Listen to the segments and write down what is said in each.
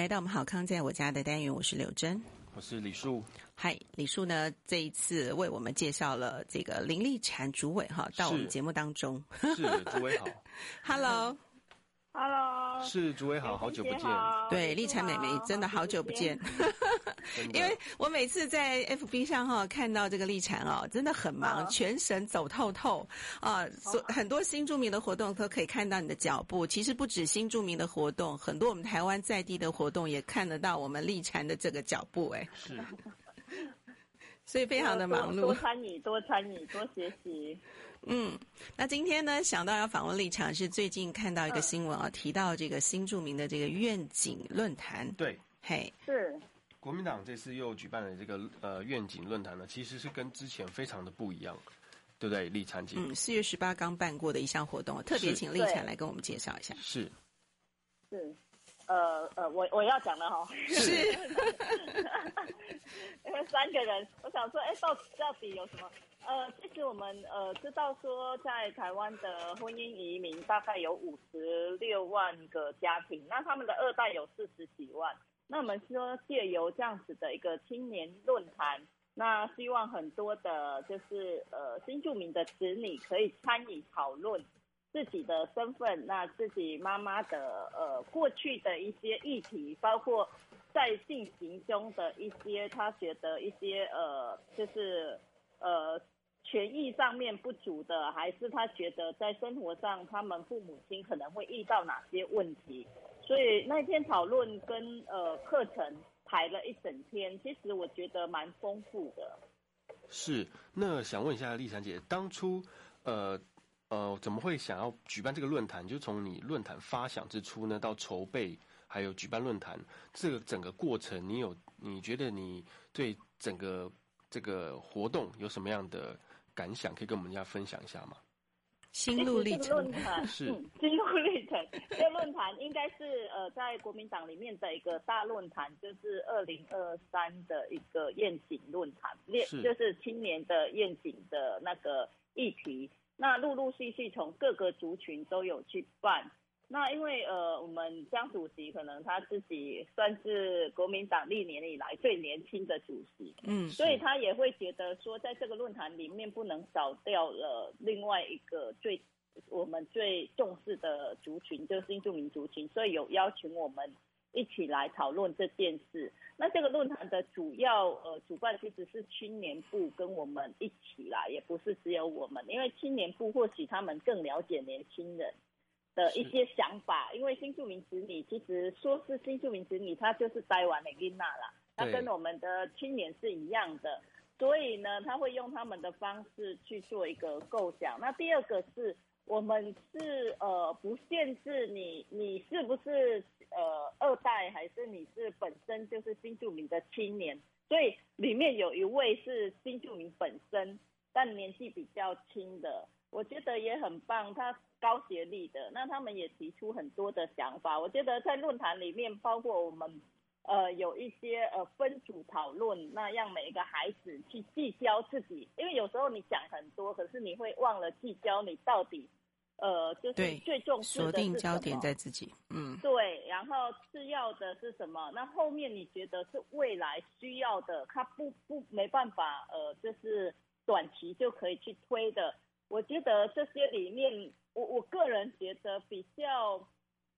来到我们好康在我家的单元，我是柳珍，我是李树。嗨，李树呢？这一次为我们介绍了这个林立产主委哈，到我们节目当中。是主委好，Hello。Hello，是主委好，好久不见。对，丽婵妹妹真的好久不见。因为我每次在 FB 上哈看到这个丽婵哦，真的很忙，全省走透透啊，所很多新著名的活动都可以看到你的脚步。其实不止新著名的活动，很多我们台湾在地的活动也看得到我们丽婵的这个脚步。哎，是。所以非常的忙碌，多参与，多参与，多学习。嗯，那今天呢，想到要访问立场，是最近看到一个新闻啊，嗯、提到这个新著名的这个愿景论坛。对，嘿，是国民党这次又举办了这个呃愿景论坛呢，其实是跟之前非常的不一样，对不对？立场姐，嗯，四月十八刚办过的一项活动，特别请立场来跟我们介绍一下。是，是。呃呃，我我要讲了哈，是，因为三个人，我想说，哎，到到底有什么？呃，其实我们呃知道说，在台湾的婚姻移民大概有五十六万个家庭，那他们的二代有四十几万。那我们说借由这样子的一个青年论坛，那希望很多的，就是呃新住民的子女可以参与讨论。自己的身份，那自己妈妈的呃过去的一些议题，包括在进行中的一些他觉得一些呃就是呃权益上面不足的，还是他觉得在生活上他们父母亲可能会遇到哪些问题，所以那天讨论跟呃课程排了一整天，其实我觉得蛮丰富的。是，那想问一下丽婵姐，当初呃。呃，怎么会想要举办这个论坛？就从你论坛发想之初呢，到筹备，还有举办论坛，这个整个过程，你有你觉得你对整个这个活动有什么样的感想？可以跟我们家分享一下吗？心路历程论坛 是心路历程。这个论坛应该是呃，在国民党里面的一个大论坛，就是二零二三的一个愿景论坛，是就是青年的愿景的那个议题。那陆陆续续从各个族群都有去办，那因为呃，我们江主席可能他自己算是国民党历年以来最年轻的主席，嗯，所以他也会觉得说，在这个论坛里面不能少掉了另外一个最我们最重视的族群，就是新住民族群，所以有邀请我们。一起来讨论这件事。那这个论坛的主要呃主办其实是青年部跟我们一起来，也不是只有我们，因为青年部或许他们更了解年轻人的一些想法。因为新住民子女其实说是新住民子女，他就是台湾的囡娜啦，他跟我们的青年是一样的，所以呢，他会用他们的方式去做一个构想。那第二个是。我们是呃不限制你，你是不是呃二代，还是你是本身就是新住民的青年？所以里面有一位是新住民本身，但年纪比较轻的，我觉得也很棒。他高学历的，那他们也提出很多的想法。我觉得在论坛里面，包括我们呃有一些呃分组讨论，那让每一个孩子去聚焦自己，因为有时候你讲很多，可是你会忘了聚焦你到底。呃，就是最重视的锁定焦点在自己，嗯，对，然后次要的是什么？那后面你觉得是未来需要的，他不不没办法，呃，就是短期就可以去推的。我觉得这些里面，我我个人觉得比较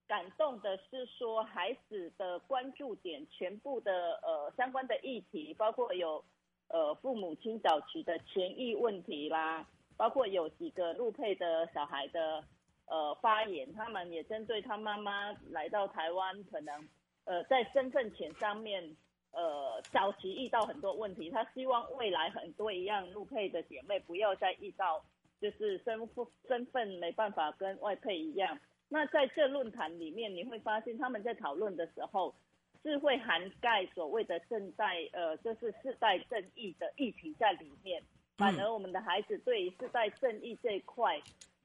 感动的是说，孩子的关注点全部的呃相关的议题，包括有呃父母亲早期的权益问题啦。包括有几个陆配的小孩的呃发言，他们也针对他妈妈来到台湾，可能呃在身份权上面呃早期遇到很多问题，他希望未来很多一样陆配的姐妹不要再遇到，就是身份身份没办法跟外配一样。那在这论坛里面，你会发现他们在讨论的时候是会涵盖所谓的正代呃就是世代正义的议题在里面。反而我们的孩子对于世代正义这一块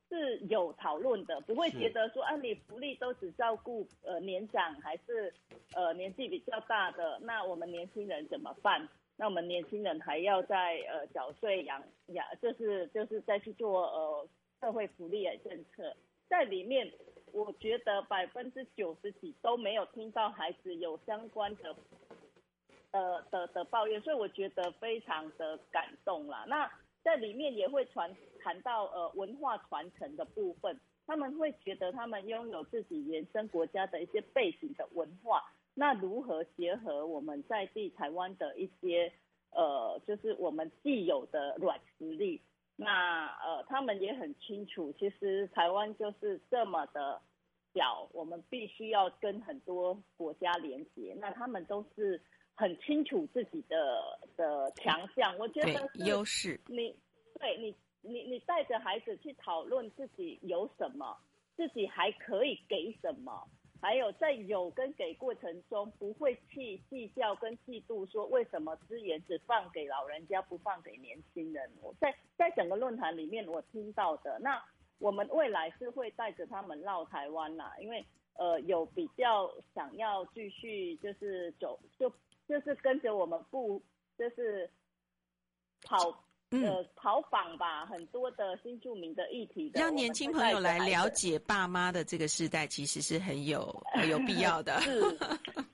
是有讨论的，不会觉得说啊，你福利都只照顾呃年长还是呃年纪比较大的，那我们年轻人怎么办？那我们年轻人还要在呃缴税养养，就是就是再去做呃社会福利的政策，在里面我觉得百分之九十几都没有听到孩子有相关的呃的的抱怨，所以我觉得非常的感动啦。那在里面也会传谈到呃文化传承的部分，他们会觉得他们拥有自己原生国家的一些背景的文化，那如何结合我们在地台湾的一些呃，就是我们既有的软实力，那呃他们也很清楚，其实台湾就是这么的小，我们必须要跟很多国家连接，那他们都是。很清楚自己的的强项，我觉得优势。你对你你你带着孩子去讨论自己有什么，自己还可以给什么，还有在有跟给过程中不会去计较跟嫉妒，说为什么资源只放给老人家不放给年轻人。我在在整个论坛里面我听到的，那我们未来是会带着他们绕台湾啦，因为呃有比较想要继续就是走就。就是跟着我们不，就是跑呃跑访吧，很多的新住民的议题的，让年轻朋友来了解爸妈的这个时代，其实是很有 很有必要的。是，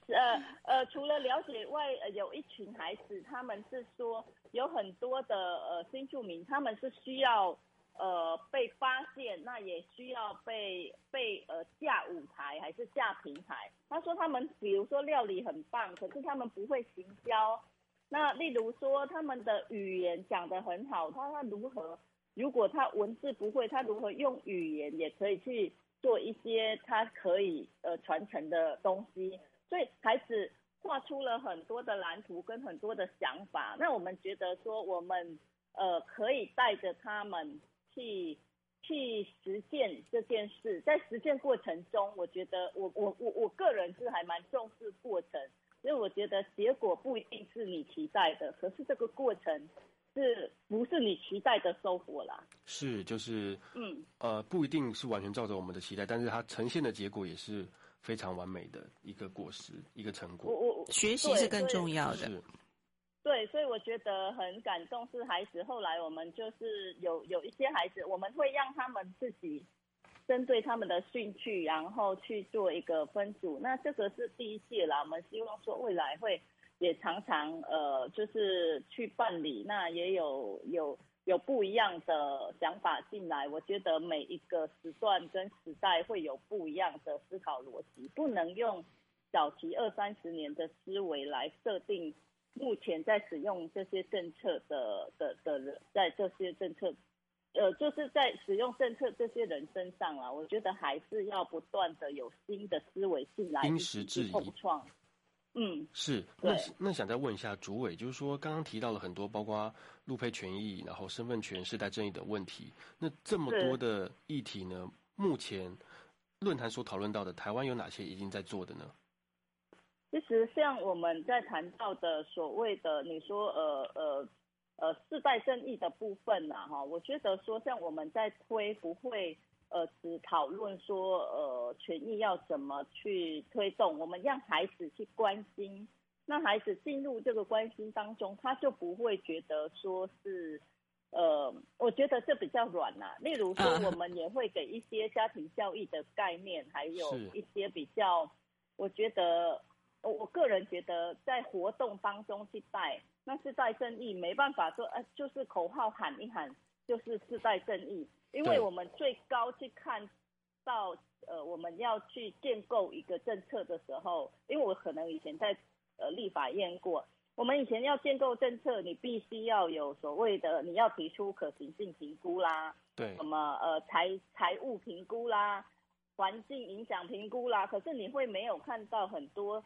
呃呃，除了了解外，呃，有一群孩子，他们是说有很多的呃新住民，他们是需要。呃，被发现，那也需要被被呃架舞台还是架平台？他说他们比如说料理很棒，可是他们不会行销。那例如说他们的语言讲得很好，他他如何？如果他文字不会，他如何用语言也可以去做一些他可以呃传承的东西？所以孩子画出了很多的蓝图跟很多的想法。那我们觉得说我们呃可以带着他们。去去实践这件事，在实践过程中，我觉得我我我我个人是还蛮重视过程，因为我觉得结果不一定是你期待的，可是这个过程是不是你期待的收获啦？是，就是嗯呃，不一定是完全照着我们的期待，但是它呈现的结果也是非常完美的一个果实，一个成果。我我学习是更重要的。对，所以我觉得很感动，是孩子。后来我们就是有有一些孩子，我们会让他们自己针对他们的兴趣，然后去做一个分组。那这个是第一届啦，我们希望说未来会也常常呃，就是去办理。那也有有有不一样的想法进来。我觉得每一个时段跟时代会有不一样的思考逻辑，不能用早期二三十年的思维来设定。目前在使用这些政策的的的人，在这些政策，呃，就是在使用政策这些人身上啊，我觉得还是要不断的有新的思维进来，因时制宜，创。嗯，是。那那想再问一下主委，就是说刚刚提到了很多，包括路配权益，然后身份权、世代正义的问题。那这么多的议题呢？目前论坛所讨论到的，台湾有哪些已经在做的呢？其实像我们在谈到的所谓的你说呃呃呃世代正义的部分呐哈，我觉得说像我们在推不会呃只讨论说呃权益要怎么去推动，我们让孩子去关心，那孩子进入这个关心当中，他就不会觉得说是呃，我觉得这比较软呐、啊。例如说，我们也会给一些家庭教育的概念，还有一些比较，我觉得。我我个人觉得，在活动当中去带，那是带正义没办法说，呃，就是口号喊一喊，就是是带正义。因为我们最高去看到，呃，我们要去建构一个政策的时候，因为我可能以前在呃立法院过，我们以前要建构政策，你必须要有所谓的，你要提出可行性评估啦，对，什么呃财财务评估啦，环境影响评估啦，可是你会没有看到很多。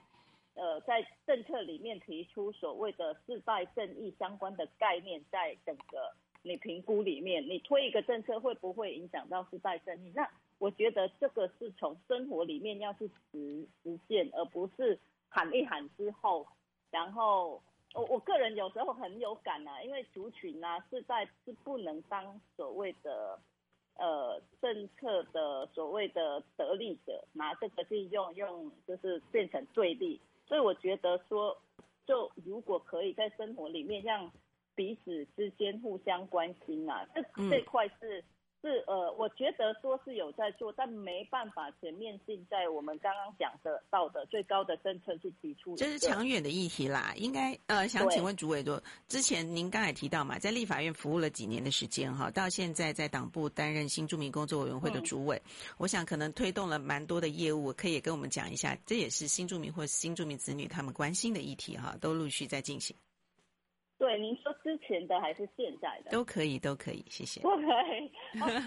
呃，在政策里面提出所谓的世代正义相关的概念，在整个你评估里面，你推一个政策会不会影响到世代正义？那我觉得这个是从生活里面要去实实践，而不是喊一喊之后，然后我我个人有时候很有感啊，因为族群啊，世代是不能当所谓的呃政策的所谓的得利者，拿这个去用用，就是变成对立。所以我觉得说，就如果可以在生活里面让彼此之间互相关心啊，这这块是是呃，我觉得说是有在做，但没办法全面性在我们刚刚讲的到的最高的政策去提出。这是长远的议题啦，应该呃，想请问主委多，之前您刚才提到嘛，在立法院服务了几年的时间哈，到现在在党部担任新住民工作委员会的主委，嗯、我想可能推动了蛮多的业务，可以跟我们讲一下，这也是新住民或新住民子女他们关心的议题哈，都陆续在进行。对，您说之前的还是现在的？都可以，都可以，谢谢。对，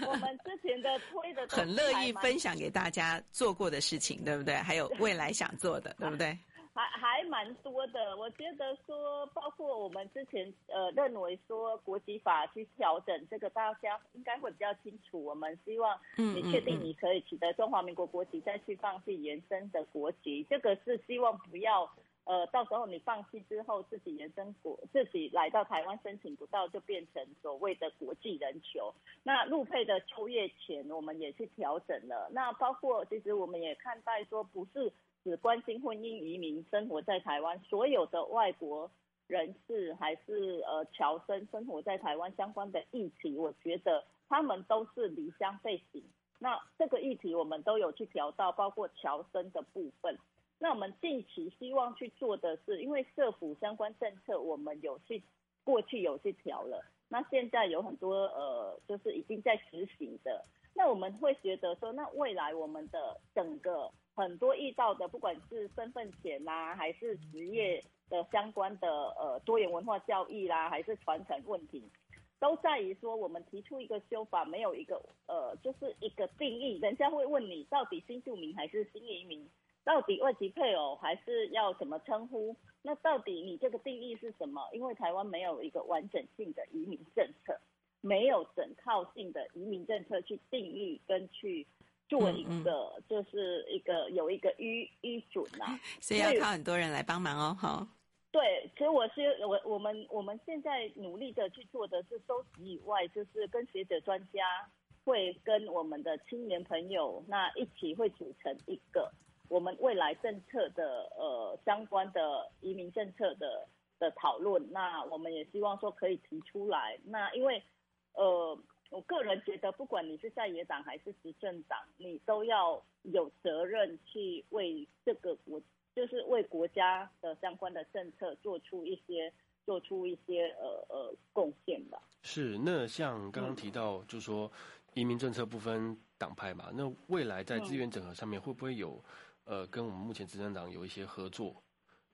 我们之前的推的很乐意分享给大家做过的事情，对不对？还有未来想做的，对不对？还还蛮多的。我觉得说，包括我们之前呃认为说国籍法去调整这个，大家应该会比较清楚。我们希望你确定你可以取得中华民国国籍，再去放弃延伸的国籍，这个是希望不要。呃，到时候你放弃之后，自己原生国自己来到台湾申请不到，就变成所谓的国际人球。那陆配的就业权，我们也去调整了。那包括其实我们也看待说，不是只关心婚姻移民生活在台湾，所有的外国人士还是呃侨生生活在台湾相关的议题，我觉得他们都是离乡背景。那这个议题我们都有去调到，包括侨生的部分。那我们近期希望去做的是，因为社府相关政策，我们有去过去有去调了，那现在有很多呃，就是已经在执行的。那我们会觉得说，那未来我们的整个很多遇到的，不管是身份钱啦，还是职业的相关的呃多元文化教育啦，还是传承问题，都在于说我们提出一个修法，没有一个呃，就是一个定义。人家会问你，到底新住民还是新移民？到底外籍配偶还是要怎么称呼？那到底你这个定义是什么？因为台湾没有一个完整性的移民政策，没有整套性的移民政策去定义跟去做一个，就是一个有一个依依准啊。所以要靠很多人来帮忙哦，哈。对，其实我是我我们我们现在努力的去做的是收集以外，就是跟学者专家会跟我们的青年朋友那一起会组成一个。我们未来政策的呃相关的移民政策的的讨论，那我们也希望说可以提出来。那因为呃，我个人觉得，不管你是在野党还是执政党，你都要有责任去为这个国，就是为国家的相关的政策做出一些做出一些呃呃贡献吧。是，那像刚刚提到，就是说移民政策不分党派嘛，那未来在资源整合上面会不会有？呃，跟我们目前执政党有一些合作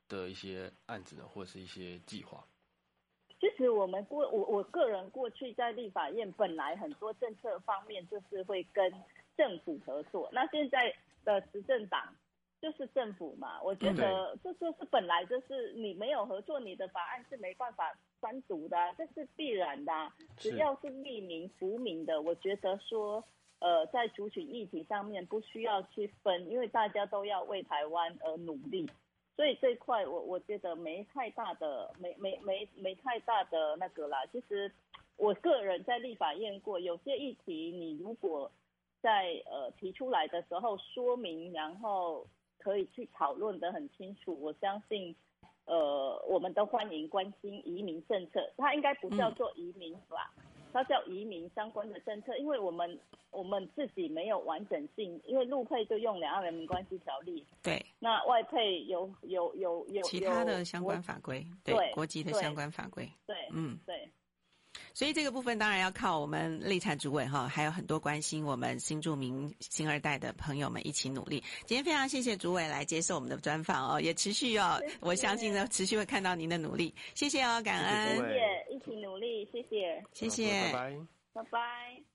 的一些案子呢，或者是一些计划。其实我们过我我个人过去在立法院，本来很多政策方面就是会跟政府合作。那现在的执政党就是政府嘛，我觉得这就是本来就是你没有合作，你的法案是没办法单独的，这是必然的。只要是利民扶民的，我觉得说。呃，在族群议题上面不需要去分，因为大家都要为台湾而努力，所以这一块我我觉得没太大的没没没没太大的那个啦。其实我个人在立法院过，有些议题你如果在呃提出来的时候说明，然后可以去讨论得很清楚，我相信呃我们都欢迎关心移民政策，它应该不叫做移民法。嗯它叫移民相关的政策，因为我们我们自己没有完整性，因为陆配就用两岸人民关系条例，对，那外配有有有有其他的相关法规，对，对国籍的相关法规，对，嗯，对。所以这个部分当然要靠我们立产主委哈，还有很多关心我们新住民新二代的朋友们一起努力。今天非常谢谢主委来接受我们的专访哦，也持续哦，谢谢。我相信呢持续会看到您的努力。谢谢哦，感恩，谢谢，一起努力，谢谢，谢谢，拜拜，拜拜。